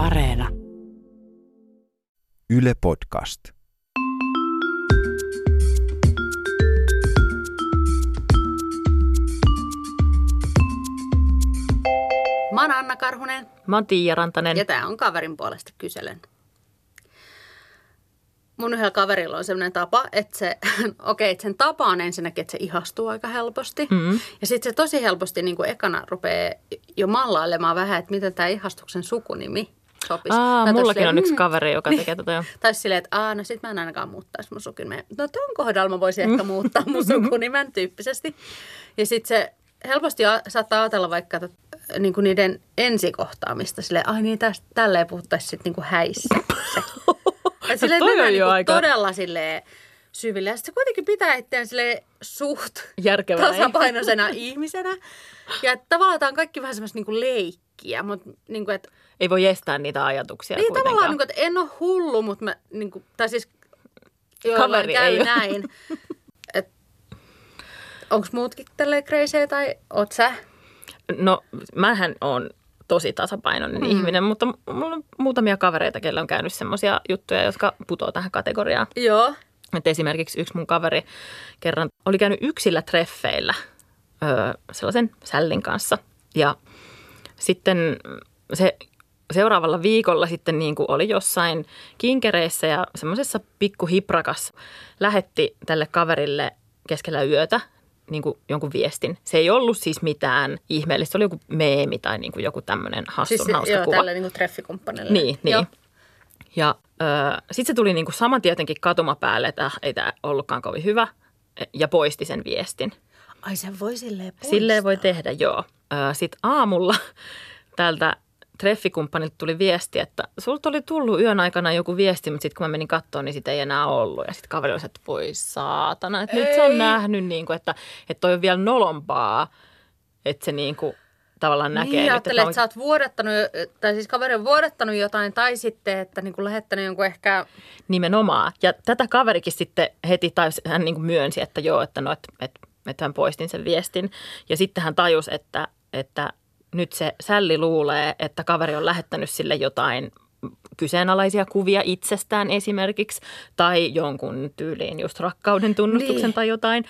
Areena. Yle Podcast. Mä oon Anna Karhunen Mä oon Tiia Rantanen. ja tää on kaverin puolesta kyselen. Mun yhdellä kaverilla on sellainen tapa, että se, okei, että sen tapa on ensinnäkin, että se ihastuu aika helposti. Mm. Ja sitten se tosi helposti niin kuin ekana rupeaa jo mallailemaan vähän, että miten tämä ihastuksen sukunimi sopisi. Aa, Tai mullakin silleen, on yksi mm, kaveri, joka Niin. tekee tätä jo. Tai silleen, että aah, no sit mä en ainakaan muuttaisi mun sukunimen. No ton kohdalla mä voisin ehkä muuttaa mun sukunimen tyyppisesti. Ja sit se helposti a- saattaa ajatella vaikka tot, niin kuin niiden ensikohtaamista. Silleen, ai niin, tästä, tälleen puhuttaisiin sitten niin kuin häissä. Et silleen, Toi että on jo niin aika- todella silleen syville. Ja sit se kuitenkin pitää itseään silleen suht Järkevää. tasapainoisena ihmisenä. Ja että tavallaan tää on kaikki vähän semmoista niin kuin leikkiä, mutta niin kuin, että Ei voi estää niitä ajatuksia niin kuitenkaan. tavallaan, niin kuin, että en ole hullu, mutta mä, niin kuin, tai siis Kaveri käy ei näin. Onko muutkin tälleen kreisejä tai oot sä? No, mähän on tosi tasapainoinen mm. ihminen, mutta mulla on muutamia kavereita, kellä on käynyt semmoisia juttuja, jotka putoo tähän kategoriaan. Joo. Et esimerkiksi yksi mun kaveri kerran oli käynyt yksillä treffeillä öö, sellaisen sällin kanssa. Ja sitten se seuraavalla viikolla sitten niin kuin oli jossain kinkereissä ja semmoisessa pikkuhiprakas lähetti tälle kaverille keskellä yötä niin kuin jonkun viestin. Se ei ollut siis mitään ihmeellistä, se oli joku meemi tai niin kuin joku tämmöinen hassun Siis hauska joo, kuva. tälle niin kuin treffikumppanille. Niin, niin. Joo. Ja sitten se tuli niinku saman tien jotenkin katuma päälle, että äh, ei tämä ollutkaan kovin hyvä, ja poisti sen viestin. Ai sen voi silleen poistaa. Silleen voi tehdä, joo. Sitten aamulla tältä treffikumppanilta tuli viesti, että sulta oli tullut yön aikana joku viesti, mutta sitten kun mä menin katsomaan, niin sitä ei enää ollut. Ja sitten kaveri oli, että voi saatana, että nyt se on Ei. nähnyt, niin kuin, että, että toi on vielä nolompaa, että se niin kuin, tavallaan näkee Niin, nyt, mä että sä oot vuodattanut, tai siis kaveri on vuodattanut jotain, tai sitten, että niin kuin lähettänyt jonkun ehkä, Nimenomaan. Ja tätä kaverikin sitten heti tajusi, hän niin kuin myönsi, että joo, että no, että, että, että hän poistin sen viestin. Ja sitten hän tajusi, että, että nyt se sälli luulee, että kaveri on lähettänyt sille jotain kyseenalaisia kuvia itsestään esimerkiksi, tai jonkun tyyliin just rakkauden tunnustuksen Niin. tai jotain.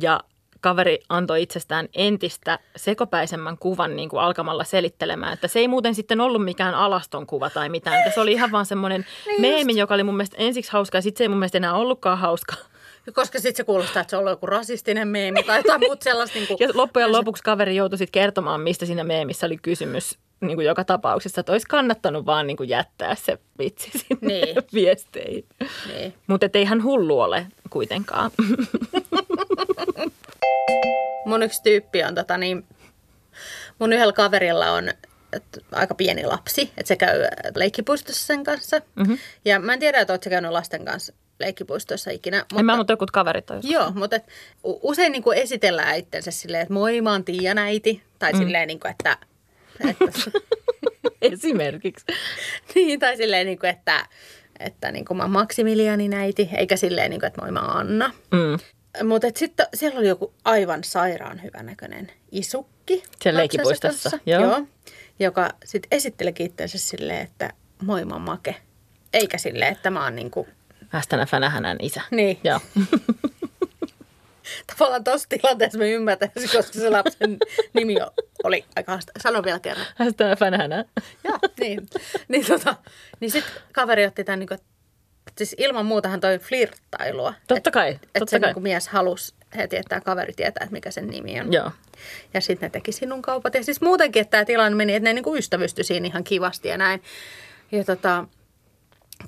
Ja kaveri antoi itsestään entistä sekopäisemmän kuvan niin kuin alkamalla selittelemään, että se ei muuten sitten ollut mikään alaston kuva tai mitään. Että se oli ihan vaan semmoinen Niin meemi, joka oli mun mielestä ensiksi hauska ja sitten se ei mun mielestä enää ollutkaan hauska. Koska sitten se kuulostaa, että se on ollut joku rasistinen meemi tai jotain muuta sellaista. Niin kuin, Ja loppujen lopuksi kaveri joutui sitten kertomaan, mistä siinä meemissä oli kysymys niin kuin joka tapauksessa, että olisi kannattanut vaan niin kuin jättää se vitsi sinne Niin. viesteihin. niin. Mutta ei hän hullu ole kuitenkaan. Mun yksi tyyppi on tota niin, mun yhdellä kaverilla on et, aika pieni lapsi, että se käy leikkipuistossa sen kanssa. Mm-hmm. Ja mä en tiedä, että oot sä käynyt lasten kanssa leikkipuistossa ikinä. Mutta... En mä, mutta jotkut kaverit on joskus. Joo, mutta et, usein niin kuin esitellään itsensä silleen, että moi, mä oon Tiian äiti. Tai mm. silleen, niin kuin, että, että Esimerkiksi. niin, tai silleen, niin kuin, että, että niin kuin mä oon Maximilianin äiti, eikä silleen, niin kuin, että moi, mä oon Anna. Mm. Mutta sitten siellä oli joku aivan sairaan hyvänäköinen isukki. Siellä leikkipuistossa, joo. joo. Joka sitten esittelikin itsensä silleen, että moi mä oon Make. Eikä silleen, että mä oon niinku, Hästänä fänähänän isä. niin. Joo. Tavallaan tuossa tilanteessa mä ymmärtäisin, koska se lapsen nimi oli aika haasta. Sano vielä kerran. Hästänä fänähänä. Joo, niin. niin, tota, niin sitten kaveri otti tämän, että siis ilman muutahan toi flirttailua. Totta kai, Että totta se kai. niinku mies halusi heti, että tämä kaveri tietää, että mikä sen nimi on. Joo. Ja sitten ne teki sinun kaupat. Ja siis muutenkin, että tämä tilanne meni, että ne niinku ystävystyi siinä ihan kivasti ja näin. Ja tota,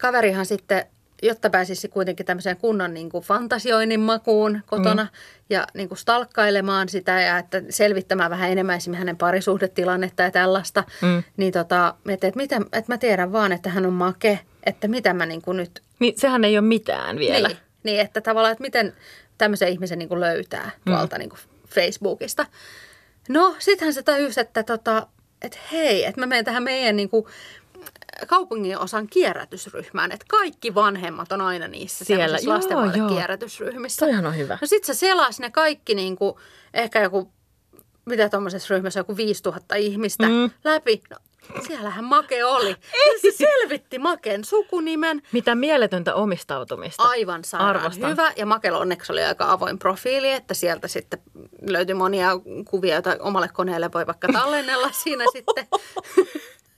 kaverihan sitten, jotta pääsisi kuitenkin tämmöiseen kunnon niin kuin fantasioinnin makuun kotona mm. ja niin kuin stalkkailemaan sitä ja että selvittämään vähän enemmän esimerkiksi hänen parisuhdetilannetta ja tällaista, Mm. niin tota, mietin, että, mitä, että mä tiedän vaan, että hän on make, että mitä mä niin kuin nyt Niin sehän ei ole mitään vielä. niin, niin, että tavallaan, että miten tämmöisen ihmisen niin kuin löytää tuolta niin kuin Facebookista. No, sittenhän se tajusi, että, tota, että hei, että mä menen tähän meidän niin kuin, kaupungin osan kierrätysryhmään, että kaikki vanhemmat on aina niissä Siellä, joo. kierrätysryhmissä. Toihan on hyvä. No sit se selasi ne kaikki niin kuin, ehkä joku, mitä tuommoisessa ryhmässä, joku 5000 ihmistä Mm. läpi. No, Siellähän Make oli. Ei. Se selvitti Maken sukunimen. Mitä mieletöntä omistautumista. Aivan sairaan Arvostan. hyvä. Ja Makella onneksi oli aika avoin profiili, että sieltä sitten löytyi monia kuvia, joita omalle koneelle voi vaikka tallennella siinä sitten.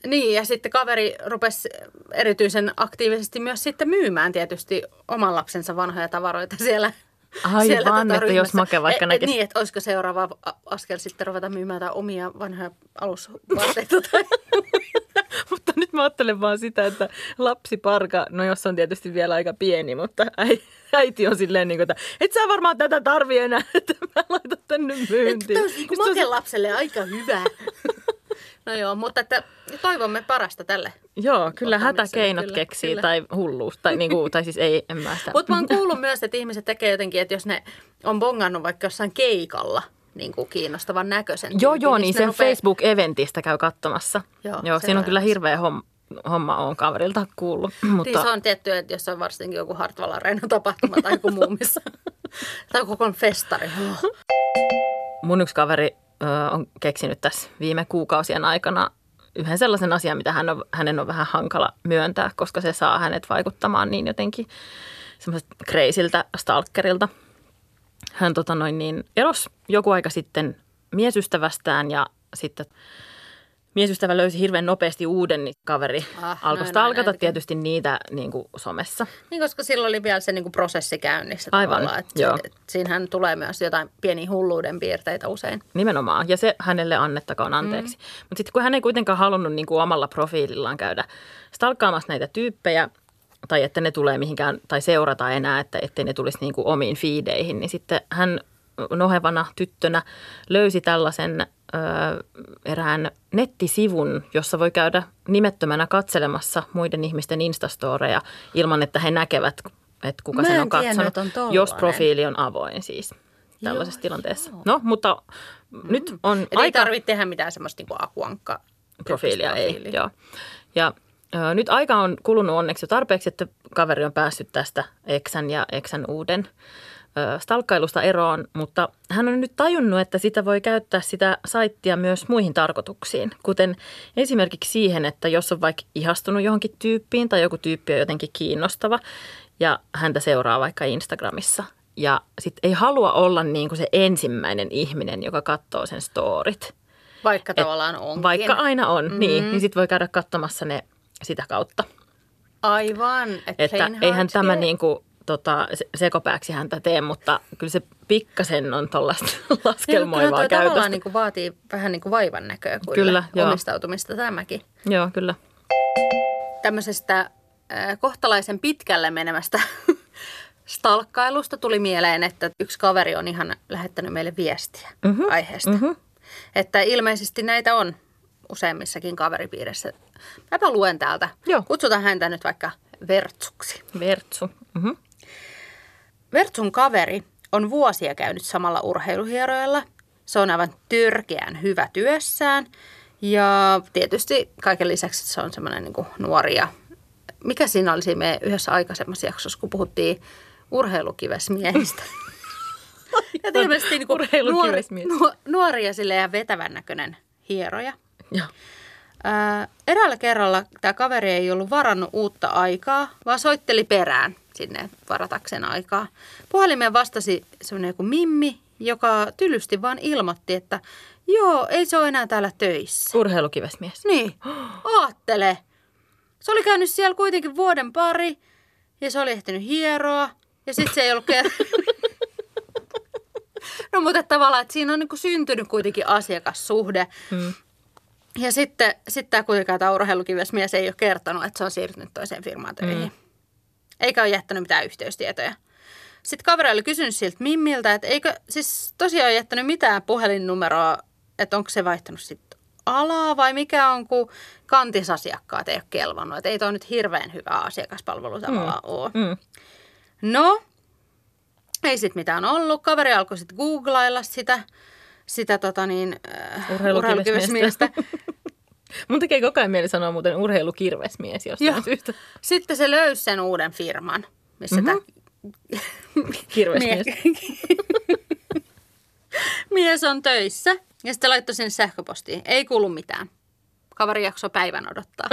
Niin, ja sitten kaveri rupesi erityisen aktiivisesti myös sitten myymään tietysti oman lapsensa vanhoja tavaroita siellä. Aivan, siellä että jos. Make vaikka E- e- näkisi- Niin, että olisiko seuraava askel sitten ruveta myymään omia vanhoja alusvaatteita tai Mutta nyt mä ajattelen vaan sitä, että lapsiparka, no jos on tietysti vielä aika pieni, mutta äi- äiti on silleen, niin kuin, että et sä varmaan tätä tarvii enää, että mä laitan tänne myyntiin. Tämä olisi niin Musta on lapselle aika hyvä. No joo, mutta että toivomme parasta tälle. Joo, kyllä hätäkeinot kyllä, keksii kyllä. tai hulluus. Tai, niin kuin, tai siis ei, en mä sitä. Mutta mä oon kuullut myös, että ihmiset tekee jotenkin, että jos ne on bongannut vaikka jossain keikalla niin kuin kiinnostavan näköisen Joo, tyypin, joo, niin sitten sen rupeaa- Facebook-eventistä käy katsomassa. Joo, joo siinä on kyllä hirveä homma, homma on kaverilta kuullut. Niin Mutta se on tietty, että jos on varsinkin joku Hartwall tapahtuma tai joku muu, missä, tai koko festari. Oh. mun yksi kaveri on keksinyt tässä viime kuukausien aikana yhden sellaisen asian, mitä hän on, hänen on vähän hankala myöntää, koska se saa hänet vaikuttamaan niin jotenkin semmoiselta kreisiltä stalkerilta. Hän tota noin niin, eros joku aika sitten miesystävästään ja sitten miesystävä löysi hirveän nopeasti uuden, niin kaveri Ah, alkoi stalkata tietysti niitä niin kuin somessa. Niin, koska silloin oli vielä se niin kuin prosessi käynnissä Aivan, Että joo. se, siinähän tulee myös jotain pieniä hulluuden piirteitä usein. Nimenomaan, ja se hänelle annettakoon anteeksi. Mm. Mutta sitten kun hän ei kuitenkaan halunnut niin kuin omalla profiilillaan käydä stalkkaamassa näitä tyyppejä, tai että ne tulee mihinkään, tai seurata enää, että ettei ne tulisi niin kuin omiin fiideihin, niin sitten hän nohevana tyttönä löysi tällaisen ö, erään nettisivun, jossa voi käydä nimettömänä katselemassa muiden ihmisten instastoreja ilman, että he näkevät, että kuka Mä sen en on tiennyt, katsonut, on jos profiili on avoin siis tällaisessa Joo, tilanteessa. joo. No, mutta nyt on Et ei aika tarvitse tehdä mitään semmoista niin kuin akuankka profiilia, ei. Joo. Ja ö, nyt aika on kulunut onneksi jo tarpeeksi, että kaveri on päässyt tästä Eksän ja Eksän uuden stalkkailusta eroon, mutta hän on nyt tajunnut, että sitä voi käyttää sitä saittia myös muihin tarkoituksiin, kuten esimerkiksi siihen, että jos on vaikka ihastunut johonkin tyyppiin tai joku tyyppi on jotenkin kiinnostava ja häntä seuraa vaikka Instagramissa ja sitten ei halua olla niin kuin se ensimmäinen ihminen, joka katsoo sen storit. Vaikka tavallaan onkin. Vaikka aina on, mm-hmm. niin, niin sitten voi käydä katsomassa ne sitä kautta. Aivan. Et Että eihän tämä niin kuin, tota, se- sekopääksi häntä tee, mutta kyllä se pikkasen on tuollaista Niin, laskelmoivaa tavallaan käytöstä. niin kuin vaatii vähän niin kuin vaivan näköä kuin Kyllä, joo. omistautumista tämäkin. Joo, kyllä. Tämmöisestä äh, kohtalaisen pitkälle menemästä stalkkailusta tuli mieleen, että yksi kaveri on ihan lähettänyt meille viestiä mm-hmm. aiheesta. Mm-hmm. Että ilmeisesti näitä on useimmissakin kaveripiirissä. Mäpä luen täältä. Joo. Kutsutaan häntä nyt vaikka Vertsuksi. Vertsu. Mm-hmm. Vertsun kaveri on vuosia käynyt samalla urheiluhieroilla. Se on aivan törkeän hyvä työssään. Ja tietysti kaiken lisäksi se on semmoinen niin nuori ja mikä siinä oli siinä meidän yhdessä aikaisemmassa jaksossa, kun puhuttiin urheilukivesmiehistä. ja ilmeisesti niin nuori, nu, nuori ja ja vetävän näköinen hieroja. Joo. Ää, eräällä kerralla tämä kaveri ei ollut varannut uutta aikaa, vaan soitteli perään sinne varatakseen aikaa. Puhelimeen vastasi semmoinen joku Mimmi, joka tylysti vaan ilmoitti, että joo, ei se ole enää täällä töissä. Urheilukivesmies. Niin, aattele. Se oli käynyt siellä kuitenkin vuoden pari ja se oli ehtinyt hieroa ja sitten se ei ollut ker- No mutta tavallaan, että siinä on niin syntynyt kuitenkin asiakassuhde. Mm. Ja sitten sit tämä kuitenkaan tämä urheilukivesmies ei ole kertonut, että se on siirtynyt toiseen firmaan töihin. Mm. Eikä ole jättänyt mitään yhteystietoja. Sitten kaveri oli kysynyt siltä Mimmiltä, että eikö siis tosiaan jättänyt mitään puhelinnumeroa, että onko se vaihtanut sitten alaa vai mikä on, kun kantisasiakkaat ei ole kelvannut. Että ei toi nyt hirveän hyvä asiakaspalvelu tavallaan mm. ole. Mm. No, ei sit mitään ollut. Kaveri alkoi sitten googlailla sitä, sitä tota niin, äh, Urheilukivesmiestä. Mun tekee koko ajan mieli sanoa muuten urheilukirvesmies jostain Joo. syystä. Sitten se löysi sen uuden firman, missä mm-hmm. Kirvesmies. mies on töissä. Ja sitten laittoi sinne sähköpostiin. Ei kuulu mitään. Kaveri jakso päivän odottaa.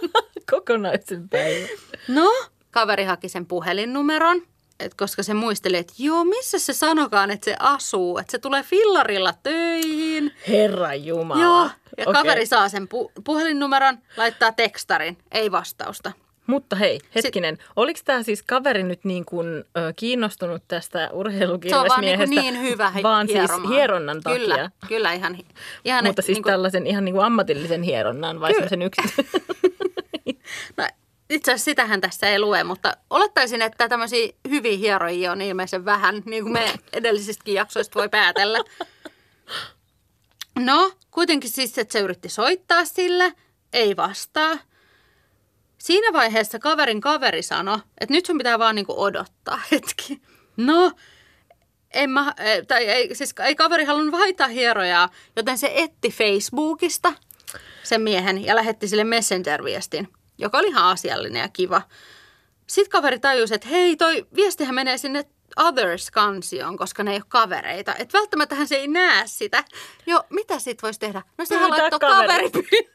Kokonaisen päivän. No, kaveri haki sen puhelinnumeron, et koska se muisteli, että joo, missä se sanokaan, että se asuu, että se tulee fillarilla töihin. Herra Jumala. Joo, ja Okei. kaveri saa sen pu- puhelinnumeron, laittaa tekstarin, ei vastausta. Mutta hei, hetkinen, oliko tämä siis kaveri nyt niin kuin, ö, kiinnostunut tästä Se on vaan urheilukirvesmiehestä? niin, niin hyvä hi- Vaan siis hieromaan. hieronnan takia. Kyllä, kyllä ihan, ihan Mutta et siis niinku- tällaisen ihan niin kuin ammatillisen hieronnan vai Kyllä. semmoisen yksin? Itse asiassa sitähän tässä ei lue, mutta olettaisin, että tämmöisiä hyviä hierojia on ilmeisen vähän, niin kuin me edellisistäkin jaksoista voi päätellä. No, kuitenkin siis, että se yritti soittaa sille, ei vastaa. Siinä vaiheessa kaverin kaveri sanoi, että nyt sun pitää vaan niinku odottaa hetki. No, en mä, eh, tai ei, siis ei kaveri halunnut vaihtaa hierojaa, joten se etti Facebookista sen miehen ja lähetti sille Messenger-viestin, joka oli ihan asiallinen ja kiva. Sitten kaveri tajusi, että hei, toi viestihän menee sinne Others-kansioon, koska ne ei ole kavereita. Että välttämättä se ei näe sitä. Joo, mitä sit voisi tehdä? No sehän Pyytää laittoi kaveri. kaveripyynnön.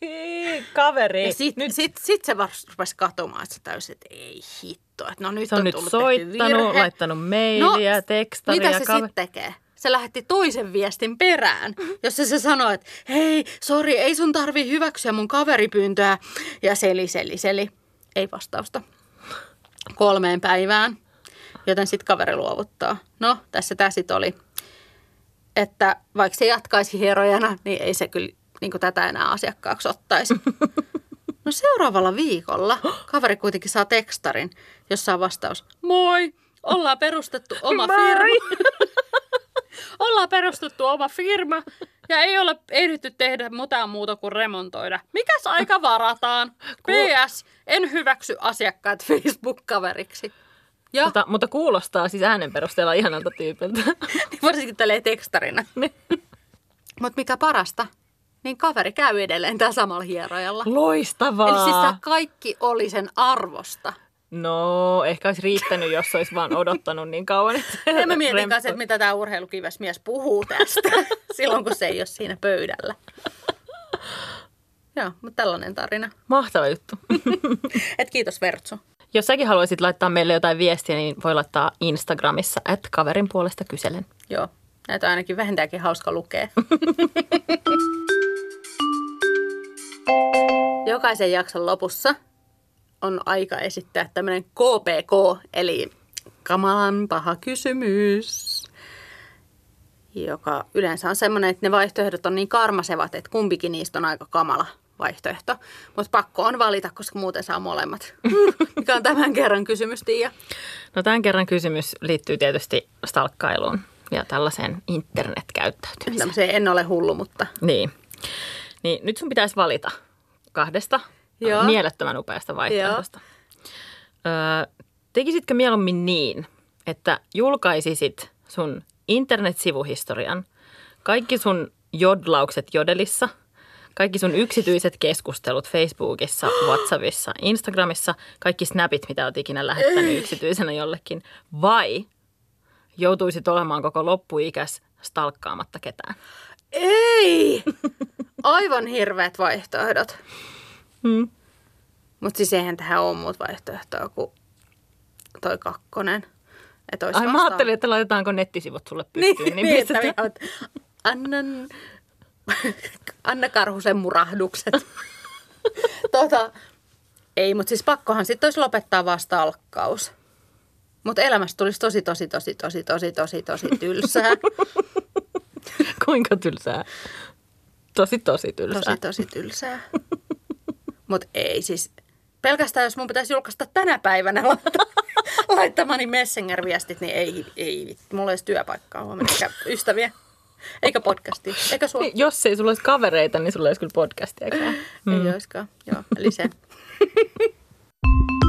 Ei, kaveri. Ja sitten sit, sit se rupesi katomaan, että se täysin, että ei hitto. Että no nyt se on, on nyt tullut soittanut, laittanut mailia, No, tekstaria. Mitä se kaveri- sitten tekee? Se lähetti toisen viestin perään, jossa se sanoi, että hei, sori, ei sun tarvi hyväksyä mun kaveripyyntöä. Ja seli, seli, seli. Ei vastausta. Kolmeen päivään. Joten sitten kaveri luovuttaa. No, tässä tämä sitten oli. Että vaikka se jatkaisi hierojana, niin ei se kyllä niin tätä enää asiakkaaksi ottaisi. No seuraavalla viikolla kaveri kuitenkin saa tekstarin, jossa on vastaus. Moi, ollaan perustettu oma firma. ollaan perustettu oma firma ja ei ole ehditty tehdä mitään muuta kuin remontoida. Mikäs aika varataan? PS, en hyväksy asiakkaat Facebook-kaveriksi. Ja Tota, mutta kuulostaa siis äänen perusteella ihanalta tyypiltä. varsinkin tälleen tekstarina. Mutta mikä parasta, niin kaveri käy edelleen tällä samalla hierojalla. Loistavaa. Eli siis tämä kaikki oli sen arvosta. No, ehkä olisi riittänyt, jos olisi vaan odottanut niin kauan. En mä mietin kanssa, että mitä tämä urheilukivesmies puhuu tästä silloin, kun se ei ole siinä pöydällä. Joo, mutta tällainen tarina. Mahtava juttu. Et kiitos Vertsu. Jos säkin haluaisit laittaa meille jotain viestiä, niin voi laittaa Instagramissa, että kaverin puolesta kyselen. Joo, näitä on ainakin vähintäänkin hauska lukea. Jokaisen jakson lopussa on aika esittää tämmöinen KPK, eli kamalan paha kysymys, joka yleensä on semmoinen, että ne vaihtoehdot on niin karmasevat, että kumpikin niistä on aika kamala vaihtoehto. Mutta pakko on valita, koska muuten saa molemmat. Mikä on tämän kerran kysymys, Tiia? No tämän kerran kysymys liittyy tietysti stalkkailuun ja tällaiseen internetkäyttäytymiseen. Tämmöiseen en ole hullu, mutta Niin. Niin nyt sun pitäisi valita kahdesta Joo. mielettömän upeasta vaihtoehdosta. Öö, tekisitkö mieluummin niin, että julkaisisit sun internetsivuhistorian, kaikki sun jodlaukset jodelissa, kaikki sun yksityiset keskustelut Facebookissa, Whatsappissa, Instagramissa, kaikki snapit, mitä olet ikinä lähettänyt yksityisenä jollekin, vai joutuisit olemaan koko loppuikäs stalkkaamatta ketään? Ei! Aivan hirveät vaihtoehdot. Hmm. Mutta siis eihän tähän ole muut vaihtoehtoa kuin toi kakkonen. Et Ai mä vastaan- ajattelin, että laitetaanko nettisivut sulle pystyyn. niin, niin, että pistetään. vihaat Annan, Anna Karhusen murahdukset. tota, ei, mutta siis pakkohan sitten olisi lopettaa vaan stalkkaus. Mutta elämästä tulisi tosi, tosi, tosi, tosi, tosi, tosi, tosi tylsää. Kuinka tylsää? Tosi, tosi tylsää. Tosi, tosi tylsää. Mutta ei siis, pelkästään jos mun pitäisi julkaista tänä päivänä laittamani Messenger-viestit, niin ei, ei. Mulla ei edes työpaikkaa huomenna, eikä ystäviä, eikä podcastia, eikä sua. Niin, Jos ei sulla olisi kavereita, niin sulla olisi kyllä podcastia. Mm. Ei olisikaan, joo, eli se.